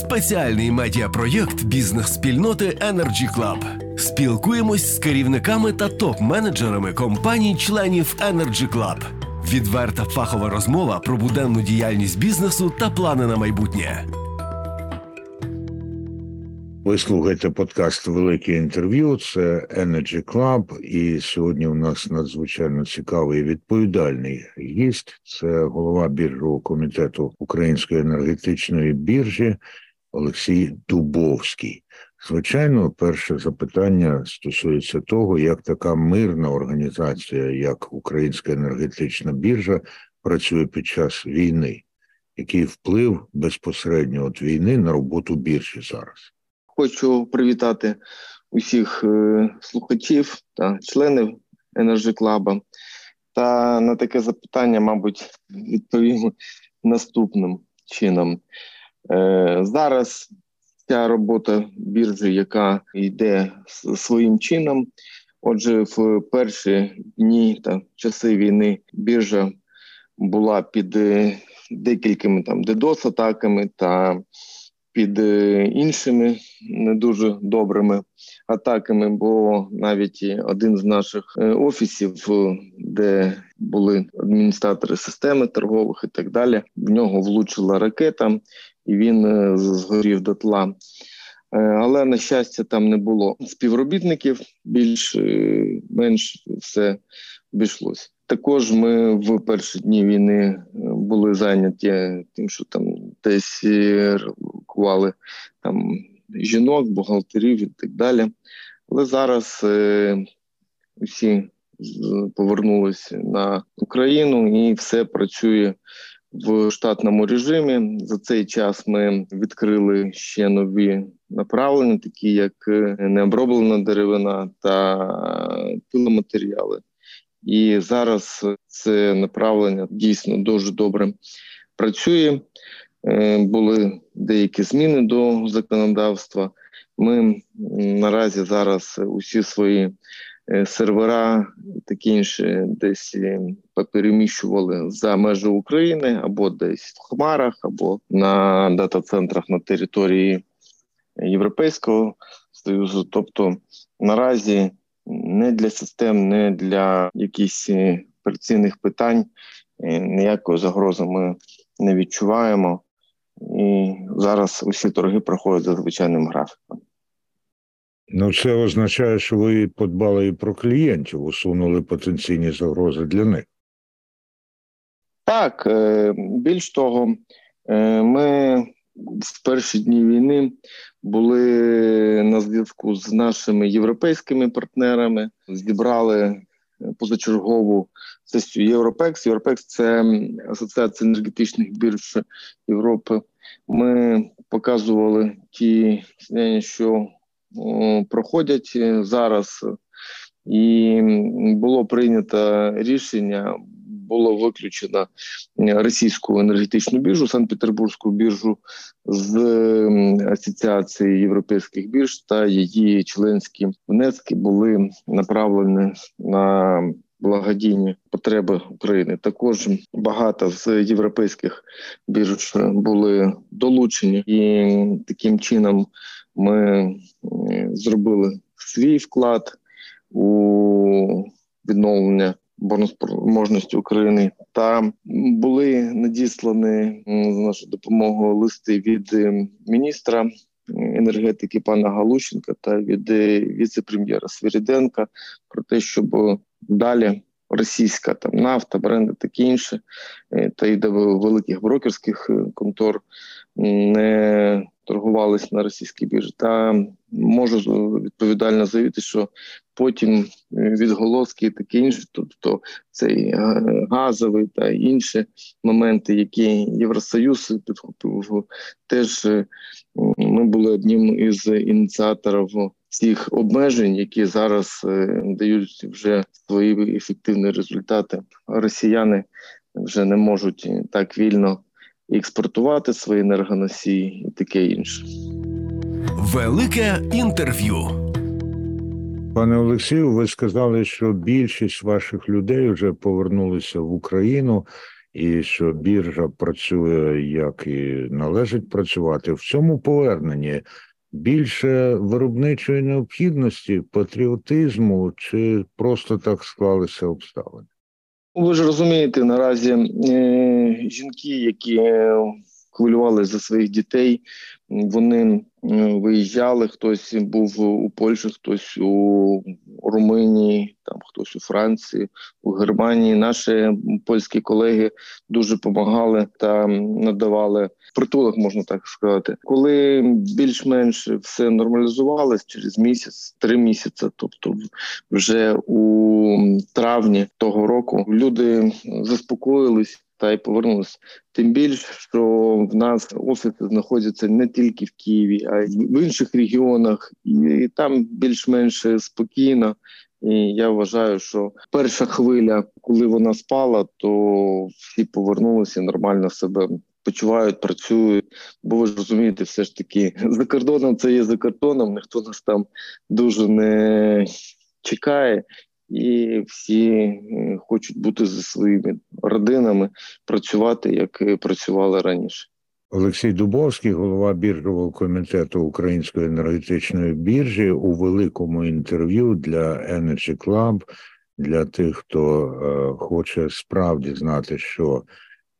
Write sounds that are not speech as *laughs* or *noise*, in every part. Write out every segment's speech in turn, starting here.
Спеціальний медіапроєкт бізнес-спільноти Energy Club. Спілкуємось з керівниками та топ-менеджерами компаній-членів Energy Club. Відверта фахова розмова про буденну діяльність бізнесу та плани на майбутнє. Ви слухаєте подкаст Велике інтерв'ю. Це Energy Club. І сьогодні у нас надзвичайно цікавий і відповідальний гість. Це голова біржового комітету Української енергетичної біржі Олексій Дубовський. Звичайно, перше запитання стосується того, як така мирна організація, як Українська енергетична біржа, працює під час війни, який вплив безпосередньо від війни на роботу біржі зараз. Хочу привітати усіх е, слухачів та членів Energy Club. Та на таке запитання, мабуть, відповім наступним чином. Е, зараз ця робота біржі, яка йде своїм чином. Отже, в перші дні та часи війни біржа була під е, декількими там дедос-атаками та під е, іншими не дуже добрими атаками. Бо навіть один з наших офісів, де були адміністратори системи торгових і так далі, в нього влучила ракета, і він е, згорів дотла. Але на щастя, там не було співробітників, більш-менш все обійшлося. Також ми в перші дні війни були зайняті тим, що там десь рахували там жінок, бухгалтерів і так далі. Але зараз е, усі повернулися на Україну і все працює в штатному режимі. За цей час ми відкрили ще нові направлення, такі як е, необроблена деревина та пиломатеріали. І зараз це направлення дійсно дуже добре працює. Е, були деякі зміни до законодавства. Ми наразі зараз усі свої сервера, такі інші, десь е, попереміщували за межі України або десь в Хмарах, або на дата-центрах на території Європейського Союзу. Тобто наразі не для систем, не для якихось операційних питань ніякої загрози ми не відчуваємо і зараз усі торги проходять за звичайним графіком. Ну, це означає, що ви подбали і про клієнтів, усунули потенційні загрози для них. Так, е, більш того, е, ми в перші дні війни були на зв'язку з нашими європейськими партнерами, зібрали позачергову сесію Європекс. Європекс це асоціація енергетичних бірж Європи. Ми показували ті що проходять зараз, і було прийнято рішення. Було виключено російську енергетичну біржу, Санкт-Петербурзьку біржу з асоціації європейських бірж та її членські внески були направлені на благодійні потреби України. Також багато з європейських бірж були долучені, і таким чином ми зробили свій вклад у відновлення обороноспроможності України. Та були надіслані з нашою допомогою листи від міністра енергетики пана Галущенка та від віце-прем'єра Свиріденка про те, щоб далі російська там нафта, бренди таке інше, е, та й до великих брокерських е, контор не торгувались на російській біржі. Та можу відповідально заявити, що потім е, відголоски і таке інше, тобто цей газовий та інші моменти, які Євросоюз підхопив, теж ми були одним із ініціаторів цих обмежень, які зараз е, дають вже свої ефективні результати. Росіяни вже не можуть так вільно експортувати свої енергоносії і таке інше. Велике інтерв'ю. Пане Олексію, ви сказали, що більшість ваших людей вже повернулися в Україну, і що біржа працює як і належить працювати. В цьому поверненні більше виробничої необхідності, патріотизму, чи просто так склалися обставини? Ви ж розумієте, наразі е, жінки, які хвилювали хвилювалися за своїх дітей, вони виїжджали. Хтось був у Польщі, хтось у Румунії, там хтось у Франції, у Германії. Наші польські колеги дуже допомагали та надавали притулок, можна так сказати. Коли більш-менш все нормалізувалось через місяць, три місяці, тобто вже у травні того року, люди заспокоїлись та й повернулися. Тим більше, що в нас офіси знаходяться не тільки в Києві, а й в інших регіонах, і там більш-менш спокійно. І я вважаю, що перша хвиля, коли вона спала, то всі повернулися нормально себе. Почувають, працюють, бо ви ж розумієте, все ж таки *laughs* за кордоном це є за кордоном. Ніхто нас там дуже не чекає, і всі хочуть бути зі своїми родинами, працювати як працювали раніше. Олексій Дубовський, голова біржового комітету Української енергетичної біржі, у великому інтерв'ю для Energy Club, для тих, хто е, хоче справді знати, що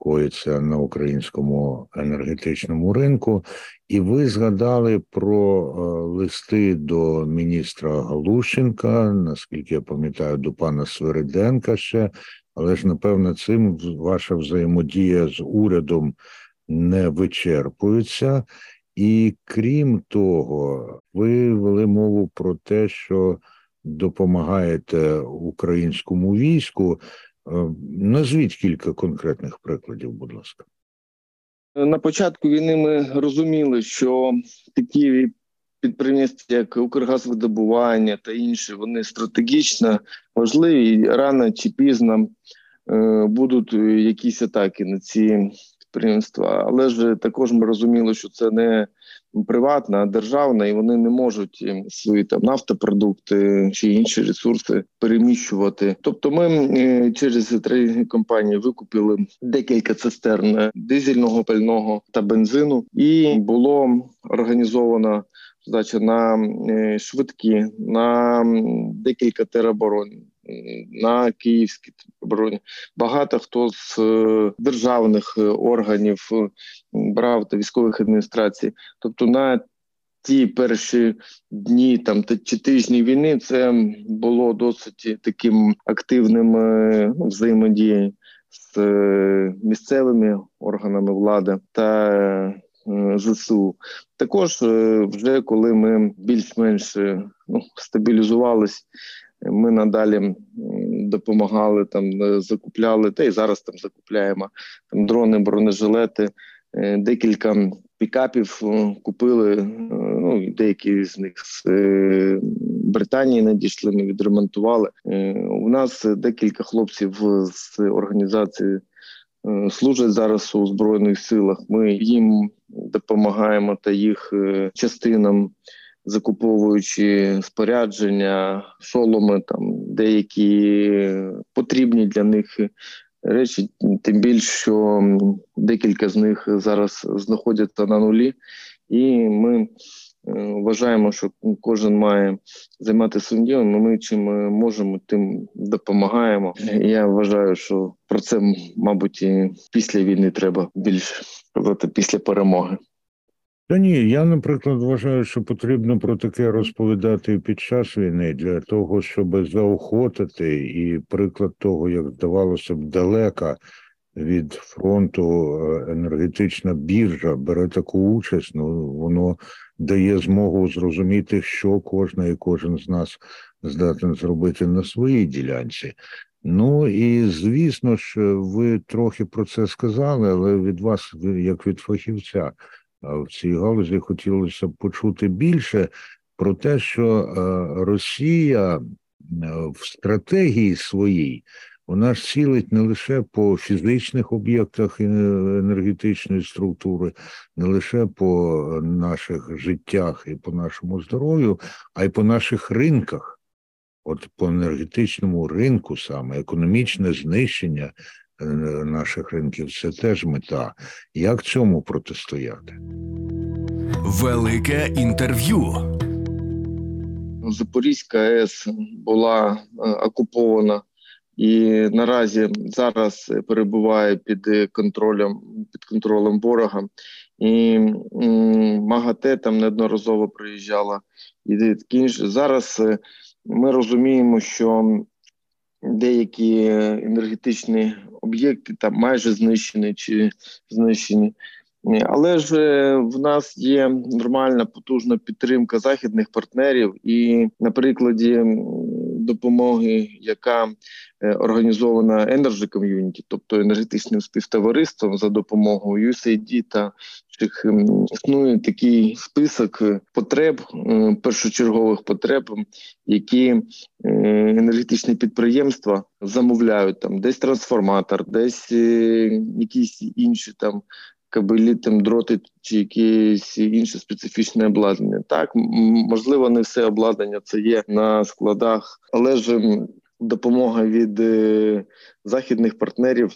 коїться на українському енергетичному ринку, і ви згадали про е, листи до міністра Галущенка, наскільки я пам'ятаю, до пана Свериденка ще, але ж напевно цим ваша взаємодія з урядом не вичерпується. І крім того, ви вели мову про те, що допомагаєте українському війську. Е, назвіть кілька конкретних прикладів, будь ласка. На початку війни ми розуміли, що такі підприємства, як Укргазвидобування та інші, вони стратегічно важливі і рано чи пізно е, будуть якісь атаки на ці підприємства. Але ж також ми розуміли, що це не приватна, а державна, і вони не можуть ем, свої там нафтопродукти чи інші ресурси переміщувати. Тобто, ми е, через три компанії викупили декілька цистерн дизельного пального та бензину, і було організовано здача на е, швидкі на декілька тероборон на київській обороні. Багато хто з е, державних е, органів е, брав та військових адміністрацій. Тобто на ті перші дні там чи тижні війни це було досить таким активним взаємодією з місцевими органами влади та ЗСУ. Також вже коли ми більш-менш ну, стабілізувались ми надалі допомагали там, е, закупляли та й зараз там закупляємо там дрони, бронежилети, е, декілька пікапів е, купили. Ну деякі з них з Британії надійшли. Ми відремонтували. У нас декілька хлопців з організації. Служать зараз у збройних силах. Ми їм допомагаємо та їх частинам закуповуючи спорядження, шоломи, там деякі потрібні для них речі. Тим більше, що декілька з них зараз знаходяться на нулі, і ми. Е, вважаємо, що кожен має займатися своїм ділом. Ми чим можемо, тим допомагаємо. Я вважаю, що про це мабуть і після війни треба більше казати після перемоги. Та ні, я, наприклад, вважаю, що потрібно про таке розповідати під час війни для того, щоб заохотити, і приклад того, як здавалося б, далека від фронту е, енергетична біржа бере таку участь, ну воно дає змогу зрозуміти, що кожна і кожен з нас здатен зробити на своїй ділянці. Ну і звісно ж, ви трохи про це сказали, але від вас, як від фахівця в цій галузі хотілося б почути більше про те, що е, Росія е, в стратегії своїй вона ж цілить не лише по фізичних об'єктах енергетичної структури, не лише по наших життях і по нашому здоров'ю, а й по наших ринках. От по енергетичному ринку саме економічне знищення наших ринків це теж мета. Як цьому протистояти? Велике інтерв'ю. Запорізька АЕС була е, окупована і наразі зараз перебуває під контролем під контролем ворога. І МАГАТЕ там неодноразово приїжджала і. Зараз е, ми розуміємо, що деякі енергетичні об'єкти там майже знищені чи знищені. Але ж е, в нас є нормальна потужна підтримка західних партнерів, і на прикладі допомоги, яка е, організована Energy Community, тобто енергетичним співтовариством за допомогою USAID та існує такий список потреб першочергових потреб, які е, енергетичні підприємства замовляють там, десь трансформатор, десь якісь інші там кабелі, там дроти чи якесь інше специфічне обладнання. Так можливо, не все обладнання це є на складах, але ж допомога від е, західних партнерів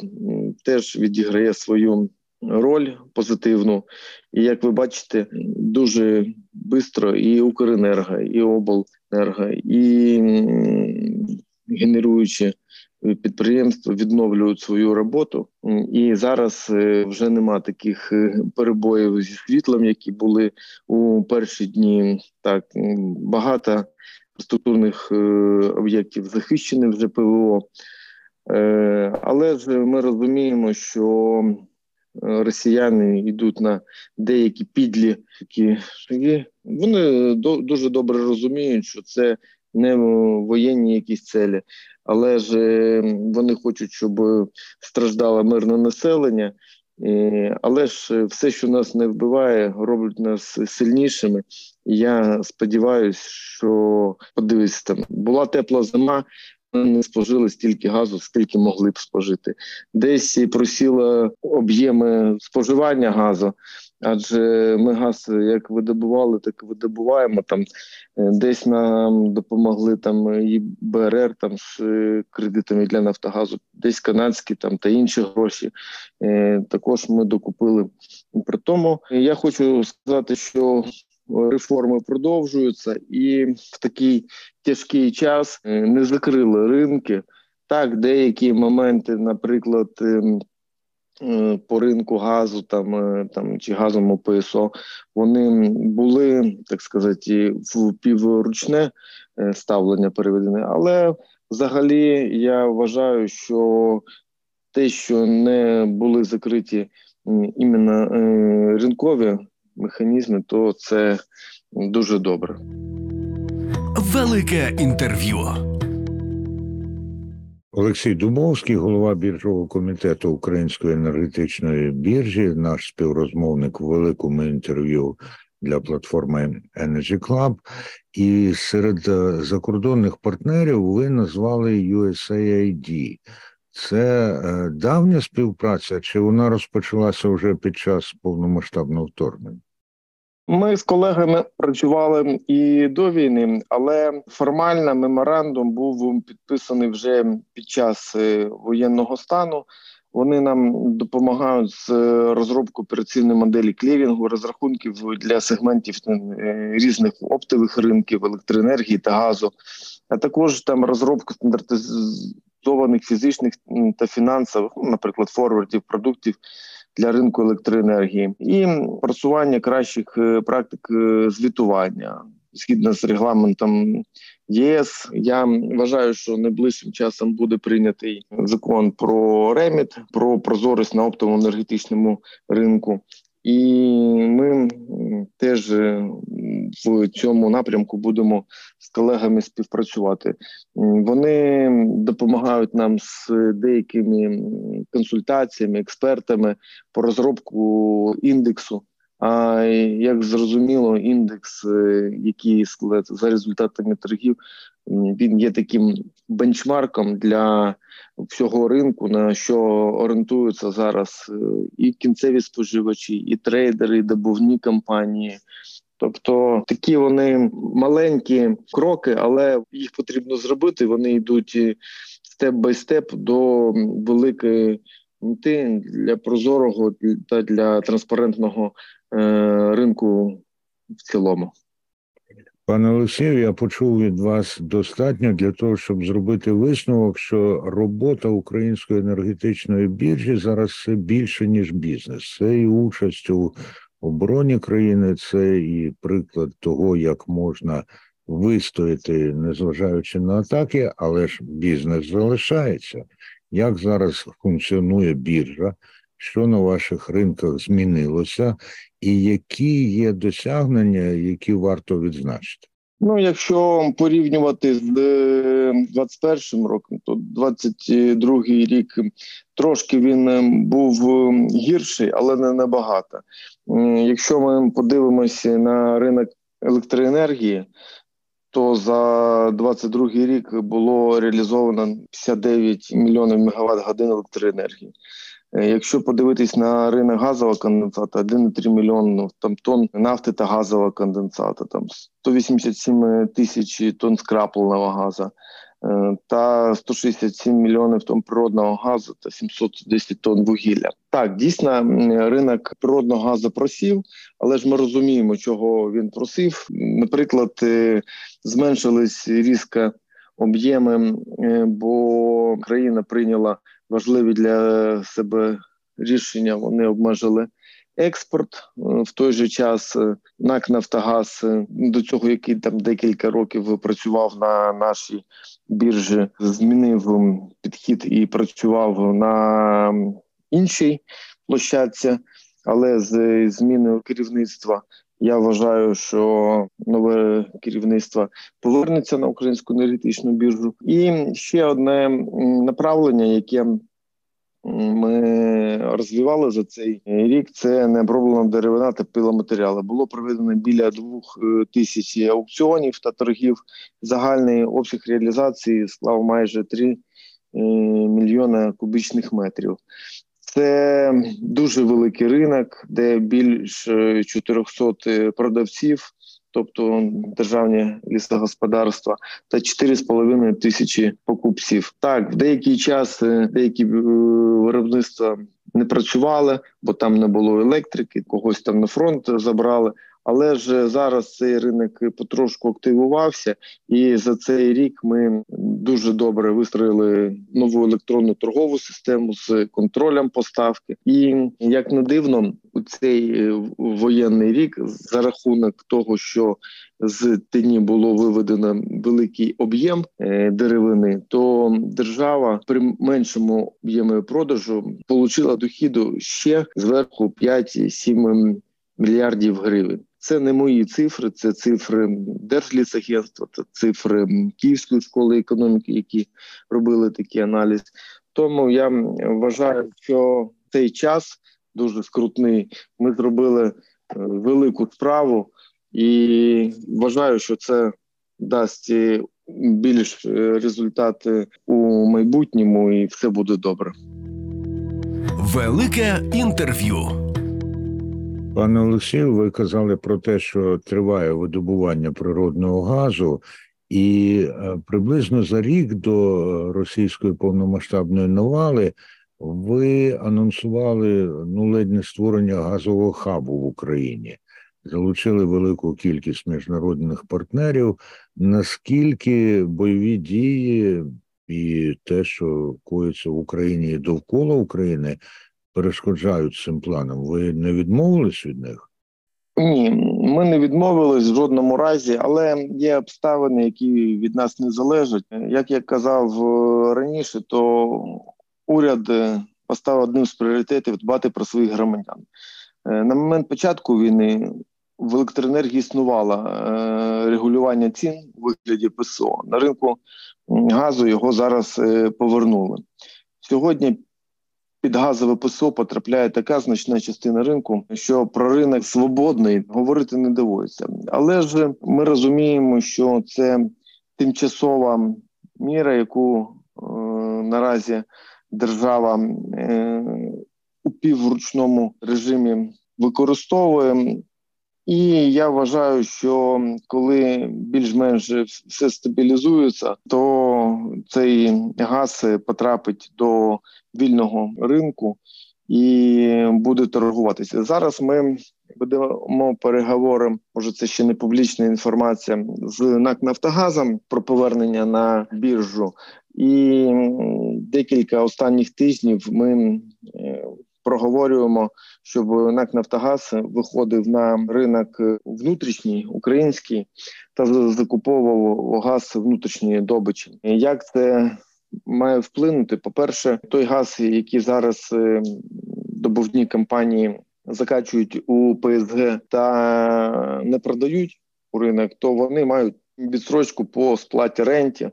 теж відіграє свою. Роль позитивну, і як ви бачите, дуже швидко і Укренерго, і обленерго, і генеруючи підприємства відновлюють свою роботу, і зараз е, вже нема таких е, перебоїв зі світлом, які були у перші дні. Так багато структурних е, об'єктів захищені вже ПВО, але ж ми розуміємо, що росіяни йдуть на деякі підлі. Вони дуже добре розуміють, що це не воєнні якісь цілі але ж е, вони хочуть, щоб страждало мирне населення. Але ж е, все, що нас не вбиває, робить нас сильнішими. Я сподіваюся, що подивись, там була тепла зима, не спожили стільки газу, скільки могли б спожити. Десь просіли об'єми споживання газу, адже ми газ як видобували, так і видобуваємо. Там е, десь нам допомогли там і БРР там з кредитами для Нафтогазу, десь канадські там та інші гроші. Е, також ми докупили. При тому я хочу сказати, що реформи продовжуються, і в такий тяжкий час е, не закрили ринки. Так, деякі моменти, наприклад, ем, е, по ринку газу там е, там чи газовому ПСО, вони були, так сказати, в півручне ставлення переведене. Але взагалі я вважаю, що те, що не були закриті іменно ринкові механізми, то це дуже добре. Велике інтерв'ю. Олексій Дубовський, голова біржового комітету Української енергетичної біржі, наш співрозмовник у великому інтерв'ю для платформи Energy Club. І серед е, закордонних партнерів ви назвали USAID. Це е, давня співпраця, чи вона розпочалася вже під час повномасштабного вторгнення? Ми з колегами працювали і до війни, але формально меморандум був підписаний вже під час е, воєнного стану. Вони нам допомагають з розробкою операційної моделі клірінгу, розрахунків для сегментів е, різних оптових ринків електроенергії та газу, а також там розробку стандартизованих фізичних та фінансових, ну, наприклад, форвардів продуктів для ринку електроенергії і просування кращих е, практик е, звітування згідно з регламентом ЄС. Я вважаю, що найближчим часом буде прийнятий закон про реміт, про прозорість на оптовому енергетичному ринку. І ми теж е, в цьому напрямку будемо з колегами співпрацювати. Вони допомагають нам з деякими консультаціями, експертами по розробку індексу. А як зрозуміло, індекс, е, який складається за результатами торгів, він є таким бенчмарком для всього ринку, на що орієнтуються зараз е, і кінцеві споживачі, і трейдери, і добувні компанії. Тобто такі вони маленькі кроки, але їх потрібно зробити. Вони йдуть степ бай степ до великої мети для прозорого та для транспарентного ринку в цілому. Пане Олексію, я почув від вас достатньо для того, щоб зробити висновок, що робота української енергетичної біржі зараз все більше ніж бізнес. Це і участь у обороні країни, це і приклад того, як можна вистояти, незважаючи на атаки, але ж бізнес залишається. Як зараз функціонує біржа? Що на ваших ринках змінилося, і які є досягнення, які варто відзначити? Ну, якщо порівнювати з 21 роком, то 22 рік трошки він ем, був ем, гірший, але не набагато. Якщо ми подивимося на ринок електроенергії, то за 22 рік було реалізовано 59 мільйонів мегаватт годин електроенергії. Е, якщо подивитись на ринок газового конденсата, 1,3 мільйони там тонн нафти та газового конденсата, там 187 тисяч тонн скрапленого газу та 167 мільйонів тонн природного газу та 710 тонн вугілля. Так, дійсно, ринок природного газу просів, але ж ми розуміємо, чого він просив. Наприклад, е, зменшились різко об'єми, бо країна прийняла важливі для себе рішення. Вони обмежили експорт е, в той же час. Е, НАК Нафтогаз е, до цього, який там декілька років працював на нашій біржі, змінив підхід і працював на іншій площадці, але з зміною керівництва. Я вважаю, що нове керівництво повернеться на українську енергетичну біржу. І ще одне направлення, яке ми розвивали за цей рік. Це необроблена деревина та пиломатеріали. Було проведено біля двох е, тисяч аукціонів та торгів. Загальний обсяг реалізації склав майже 3 е, мільйони кубічних метрів. Це дуже великий ринок, де більш 400 е, продавців, тобто державні лісогосподарства, та 4,5 тисячі покупців. Так, в деякий час е, деякі е, виробництва не працювали, бо там не було електрики, когось там на фронт забрали. Але ж зараз цей ринок потрошку активувався, і за цей рік ми дуже добре вистроїли нову електронну торгову систему з контролем поставки. І як не дивно, у цей е, воєнний рік за рахунок того, що з тині було виведено великий об'єм е, деревини, то держава при меншому об'ємі продажу отримала дохіду ще зверху 5-7 мільярдів гривень. Це не мої цифри, це цифри Держлісагентства, це цифри Київської школи економіки, які робили такий аналіз. Тому я вважаю, що цей час дуже скрутний. Ми зробили е, велику справу і вважаю, що це дасть більш е, результати у майбутньому, і все буде добре. Велике інтерв'ю. Пане Олексію, ви казали про те, що триває видобування природного газу, і е, приблизно за рік до російської повномасштабної навали ви анонсували ну ледь не створення газового хабу в Україні, залучили велику кількість міжнародних партнерів. Наскільки бойові дії і те, що коїться в Україні і довкола України, перешкоджають цим планам. Ви не відмовились від них? Ні, ми не відмовились в жодному разі, але є обставини, які від нас не залежать. Як я казав е, раніше, то уряд е, поставив одним з пріоритетів дбати про своїх громадян. Е, на момент початку війни в електроенергії існувало регулювання цін у вигляді ПСО. На ринку газу його зараз повернули. Сьогодні під газове ПСО потрапляє така значна частина ринку, що про ринок свободний говорити не доводиться. Але ж ми розуміємо, що це тимчасова міра, яку е, наразі держава е, у півручному режимі використовує. І я вважаю, що коли більш-менш все стабілізується, то цей газ потрапить до вільного ринку і буде торгуватися. Зараз ми ведемо переговори. Може, це ще не публічна інформація з НАК Нафтогазом про повернення на біржу. І декілька останніх тижнів ми е, проговорюємо, щоб НАК Нафтогаз виходив на ринок внутрішній український та закуповував газ внутрішньої добичі. Як це має вплинути? По перше, той газ, який зараз е, добувні компанії закачують у ПСГ та не продають у ринок, то вони мають відсрочку по сплаті ренті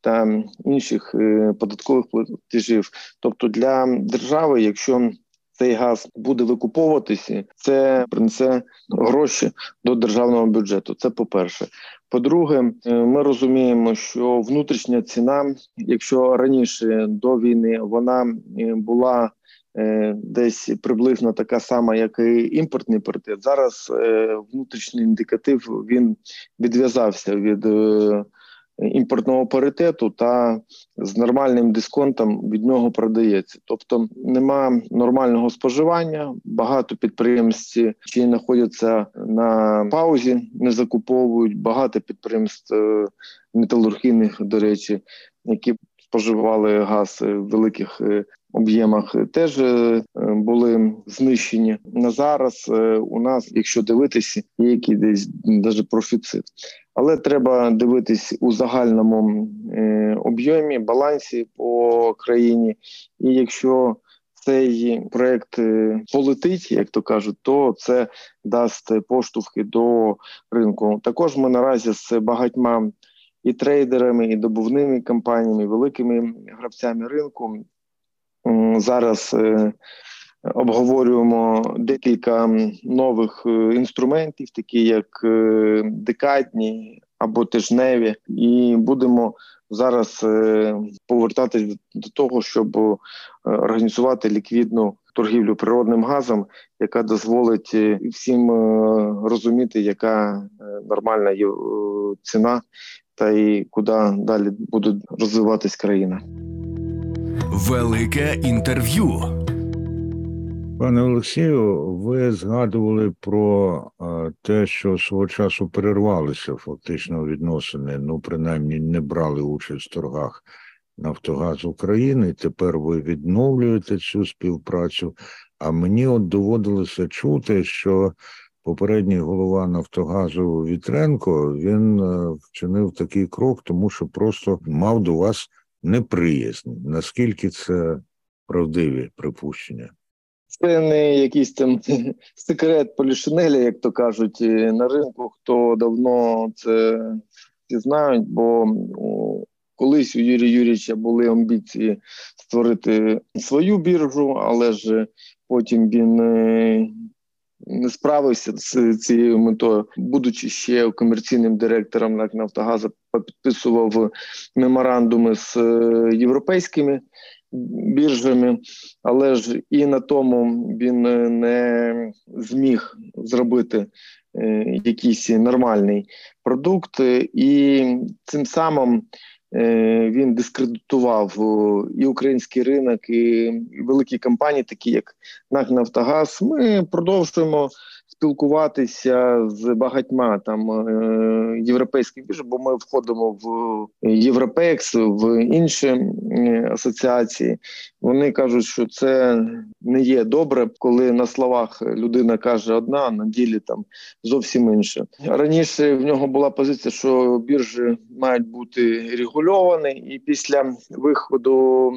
та інших е, податкових платежів. Тобто для держави, якщо цей газ буде викуповуватися, це принесе гроші до державного бюджету. Це по перше. По-друге, е, ми розуміємо, що внутрішня ціна, якщо раніше до війни вона е, була е, десь приблизно така сама, як і імпортний паритет, зараз внутрішній індикатив він відв'язався від імпортного паритету та з нормальним дисконтом від нього продається. Тобто нема нормального споживання. Багато підприємств чи знаходяться на паузі, не закуповують. Багато підприємств е, металургійних, до речі, які споживали газ в великих е, об'ємах, теж е, були знищені. На зараз у нас, якщо дивитися, є який десь навіть профіцит але треба дивитись у загальному е, об'ємі, балансі по країні. І якщо цей проект е, полетить, як то кажуть, то це дасть поштовхи до ринку. Також ми наразі з багатьма і трейдерами, і добувними компаніями, великими гравцями ринку зараз. Е, обговорюємо декілька нових е, інструментів, такі як е, декадні або тижневі, і будемо зараз повертатись до того, щоб організувати ліквідну торгівлю природним газом, яка дозволить всім розуміти, яка нормальна ціна, та і куди далі буде розвиватись країна. Велике інтерв'ю. Пане Олексію, ви згадували про те, що свого часу перервалися фактично відносини, ну принаймні не брали участь в торгах Нафтогаз України. Тепер ви відновлюєте цю співпрацю. А мені от доводилося чути, що попередній голова Нафтогазу Вітренко він е, вчинив такий крок, тому що просто мав до вас неприязнь. Наскільки це правдиві припущення? Це не якийсь там *laughs* секрет полішинеля, як то кажуть, на ринку. Хто давно це всі знають, бо колись у Юрія Юрійовича були амбіції створити свою біржу, але ж потім він е, не справився з цією метою, будучи ще комерційним директором НАК Нафтогазу, підписував меморандуми з е, європейськими біржами, але ж і на тому він не зміг зробити е, якийсь нормальний продукт, і цим самим е, він дискредитував і український ринок, і великі компанії, такі як НАК Нафтогаз. Ми продовжуємо спілкуватися з багатьма там е, європейських бірж, бо ми входимо в Європекс, в інші асоціації. Вони кажуть, що це не є добре, коли на словах людина каже одна, а на ділі там зовсім інше. Раніше в нього була позиція, що біржі мають бути регульовані, і після виходу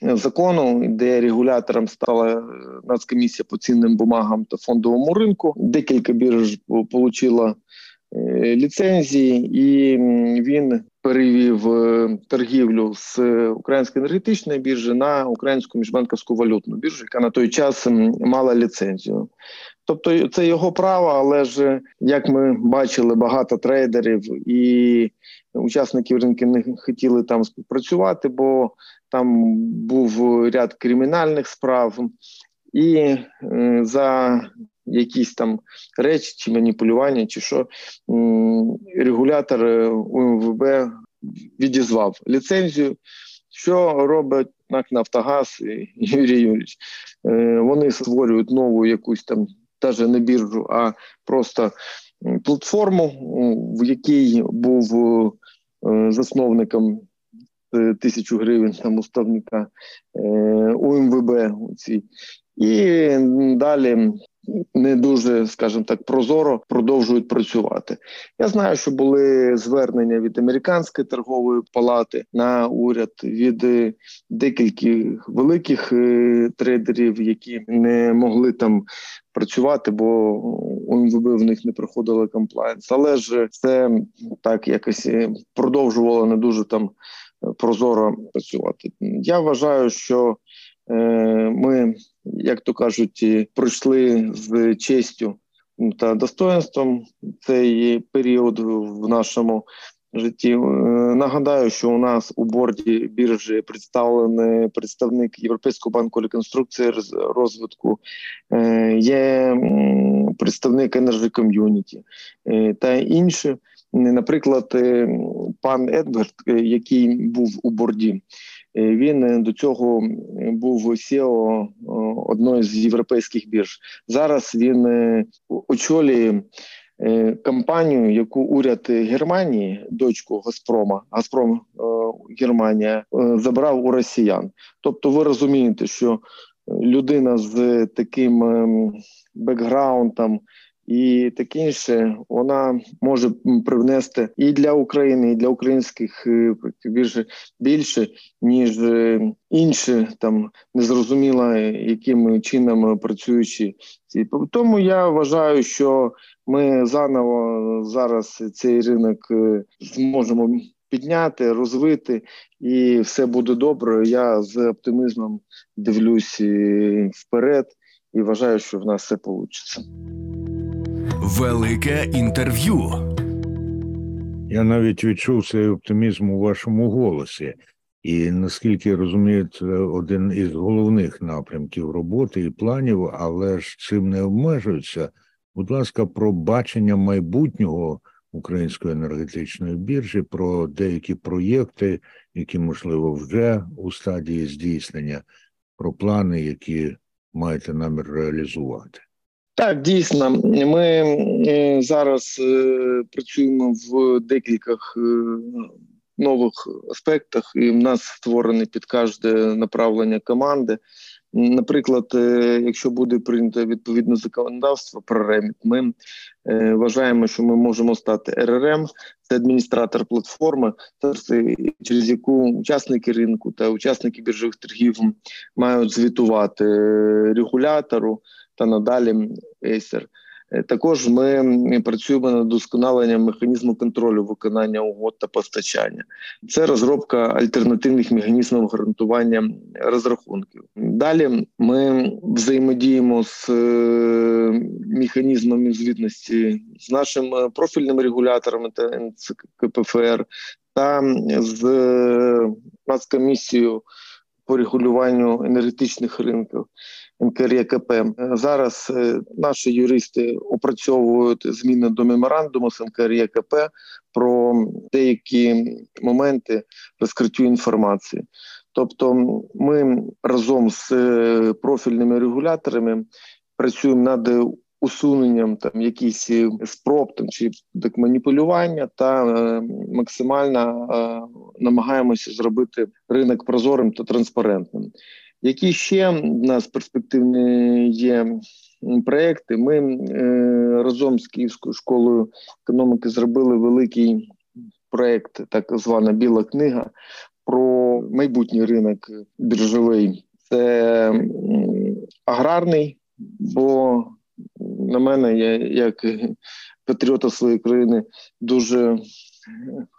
закону, де регулятором стала е, Нацкомісія по цінним бумагам та фондовому ринку. Декілька бірж отримала е, ліцензії, і він перевів е, торгівлю з української енергетичної біржі на українську міжбанківську валютну біржу, яка на той час мала ліцензію. Тобто це його право, але ж як ми бачили, багато трейдерів і учасників ринку не хотіли там співпрацювати, бо там був ряд кримінальних справ, і е, за якісь там речі, чи маніпулювання, чи що регулятор УМВБ відізвав ліцензію. Що робить НАК Нафтогаз і Юрій Юрійович? Е, вони створюють нову якусь там, навіть не біржу, а просто платформу, в якій був е, засновником тисячу гривень там уставника е, УМВБ. І далі не дуже, скажімо так, прозоро продовжують працювати. Я знаю, що були звернення від американської торгової палати на уряд від декількох великих е, трейдерів, які не могли там працювати, бо УМВБ в них не проходили комплайнс. Але ж це так якось е, продовжувало не дуже там прозоро працювати. Я вважаю, що е, ми, як то кажуть, пройшли з честю та достоинством цей період в нашому житті. Е, нагадаю, що у нас у борді біржі представлений представник Європейського банку реконструкції розвитку, е, є представник Energy Community та інші. Наприклад, е, пан Едвард, е, який був у борді, е, він до цього був CEO одної з європейських бірж. Зараз він очолює компанію, яку уряд Германії, дочку Газпрома, Газпром Германія, забрав у росіян. Тобто, ви розумієте, що людина з таким ем, бекграундом і таке інше, вона може привнести і для України, і для українських е, більше більше ніж е, інші там незрозуміло яким чином працюючи ці. Тому я вважаю, що ми заново зараз цей ринок е, зможемо. Підняти, розвити, і все буде добре. Я з оптимізмом дивлюсь вперед і вважаю, що в нас все вийде. Велике інтерв'ю. Я навіть відчув цей оптимізм у вашому голосі. І наскільки я розумію, це один із головних напрямків роботи і планів, але ж цим не обмежується. Будь ласка, про бачення майбутнього української енергетичної біржі, про деякі проєкти, які можливо вже у стадії здійснення, про плани, які маєте намір реалізувати. Так, дійсно, ми е, зараз е, працюємо в декількох е, нових аспектах, і в нас створений під кожне направлення команди. Наприклад, якщо буде прийнято відповідне законодавство про реміт, ми вважаємо, що ми можемо стати РРМ, це адміністратор платформи, через яку учасники ринку та учасники біржових торгів мають звітувати регулятору та надалі Acer. Е, також ми працюємо над досконаленням механізму контролю виконання угод та постачання. Це розробка альтернативних механізмів гарантування розрахунків. Далі ми взаємодіємо з е, механізмами звітності з нашим е, профільним регулятором та КПФР та з Нацкомісією по регулюванню енергетичних ринків. НКРЄКП. Зараз е, наші юристи опрацьовують зміни до меморандуму з НКРЄКП про деякі моменти розкриттю інформації. Тобто, ми разом з е, профільними регуляторами працюємо над усуненням там якісь е, спроб там чи так маніпулювання, та е, максимально е, намагаємося зробити ринок прозорим та транспарентним. Які ще в нас перспективні є проекти? Ми е, разом з Київською школою економіки зробили великий проект, так звана Біла книга про майбутній ринок біржовий. Це аграрний, бо на мене, я як патріота своєї країни, дуже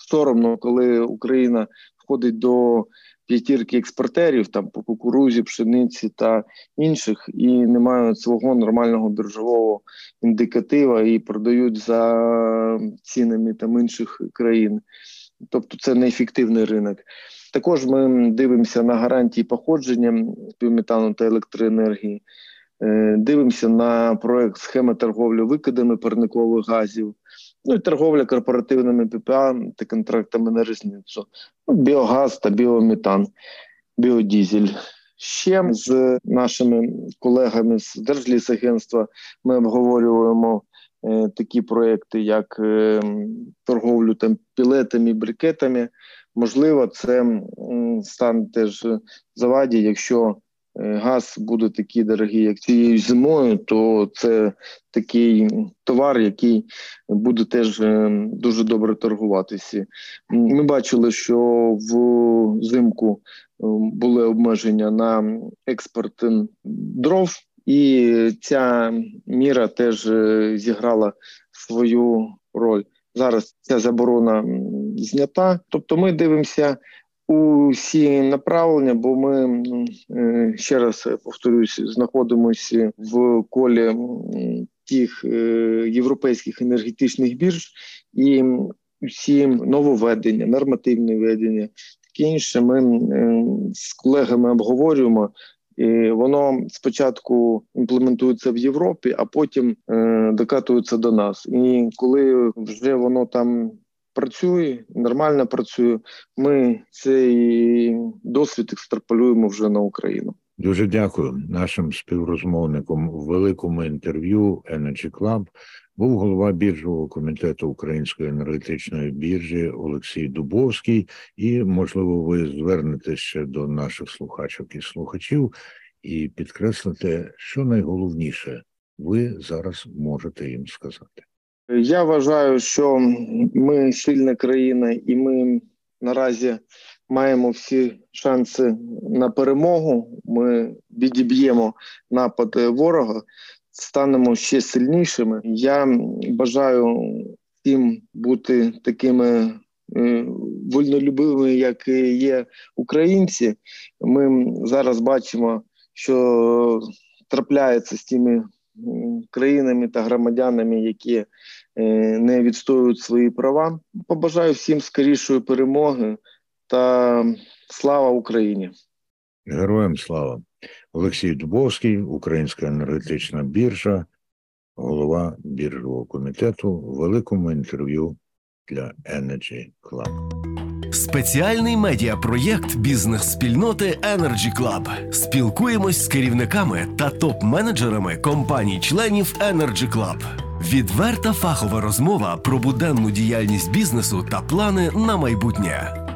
соромно, коли Україна входить до п'ятірки експортерів там по кукурузі, пшениці та інших, і не мають свого нормального біржового індикатива і продають за цінами там інших країн. Тобто це неефективний ринок. Також ми дивимося на гарантії походження півметану та електроенергії. Е, дивимося на проект схеми торговлі викидами парникових газів, ну і торговля корпоративними ППА та контрактами на різницю, ну, біогаз та біометан, біодізель. Ще з нашими колегами з Держлісагентства ми обговорюємо е, такі проекти, як е, торговлю там пілетами, брикетами. Можливо, це стане теж заваді, якщо газ буде такий дорогий, як цією зимою, то це такий товар, який буде теж е, дуже добре торгуватися. Ми бачили, що в зимку е, були обмеження на експорт е, дров, і ця міра теж е, зіграла свою роль. Зараз ця заборона знята. Тобто, ми дивимося усі направлення, бо ми е, ще раз повторюсь, знаходимося в колі тих е, європейських енергетичних бірж і всі нововведення, нормативні ведення, таке інше. Ми е, з колегами обговорюємо. І воно спочатку імплементується в Європі, а потім е, докатується до нас. І коли вже воно там працює, нормально працює, ми цей досвід екстраполюємо вже на Україну. Дуже дякую нашим співрозмовникам у великому інтерв'ю Energy Club був голова біржового комітету Української енергетичної біржі Олексій Дубовський. І, можливо, ви звернетеся ще до наших слухачок і слухачів і підкреслите, що найголовніше ви зараз можете їм сказати. Я вважаю, що ми сильна країна, і ми наразі маємо всі шанси на перемогу. Ми відіб'ємо напад ворога, станемо ще сильнішими. Я бажаю всім бути такими е, вольнолюбивими, як є українці. Ми зараз бачимо, що трапляється з тими країнами та громадянами, які е, не відстоюють свої права. Побажаю всім скорішої перемоги та слава Україні. Героям слава! Олексій Дубовський, Українська енергетична біржа, голова біржового комітету великому інтерв'ю для Energy Club. Спеціальний медіапроєкт бізнес-спільноти Energy Club. Спілкуємось з керівниками та топ-менеджерами компаній-членів Energy Club. Відверта фахова розмова про буденну діяльність бізнесу та плани на майбутнє.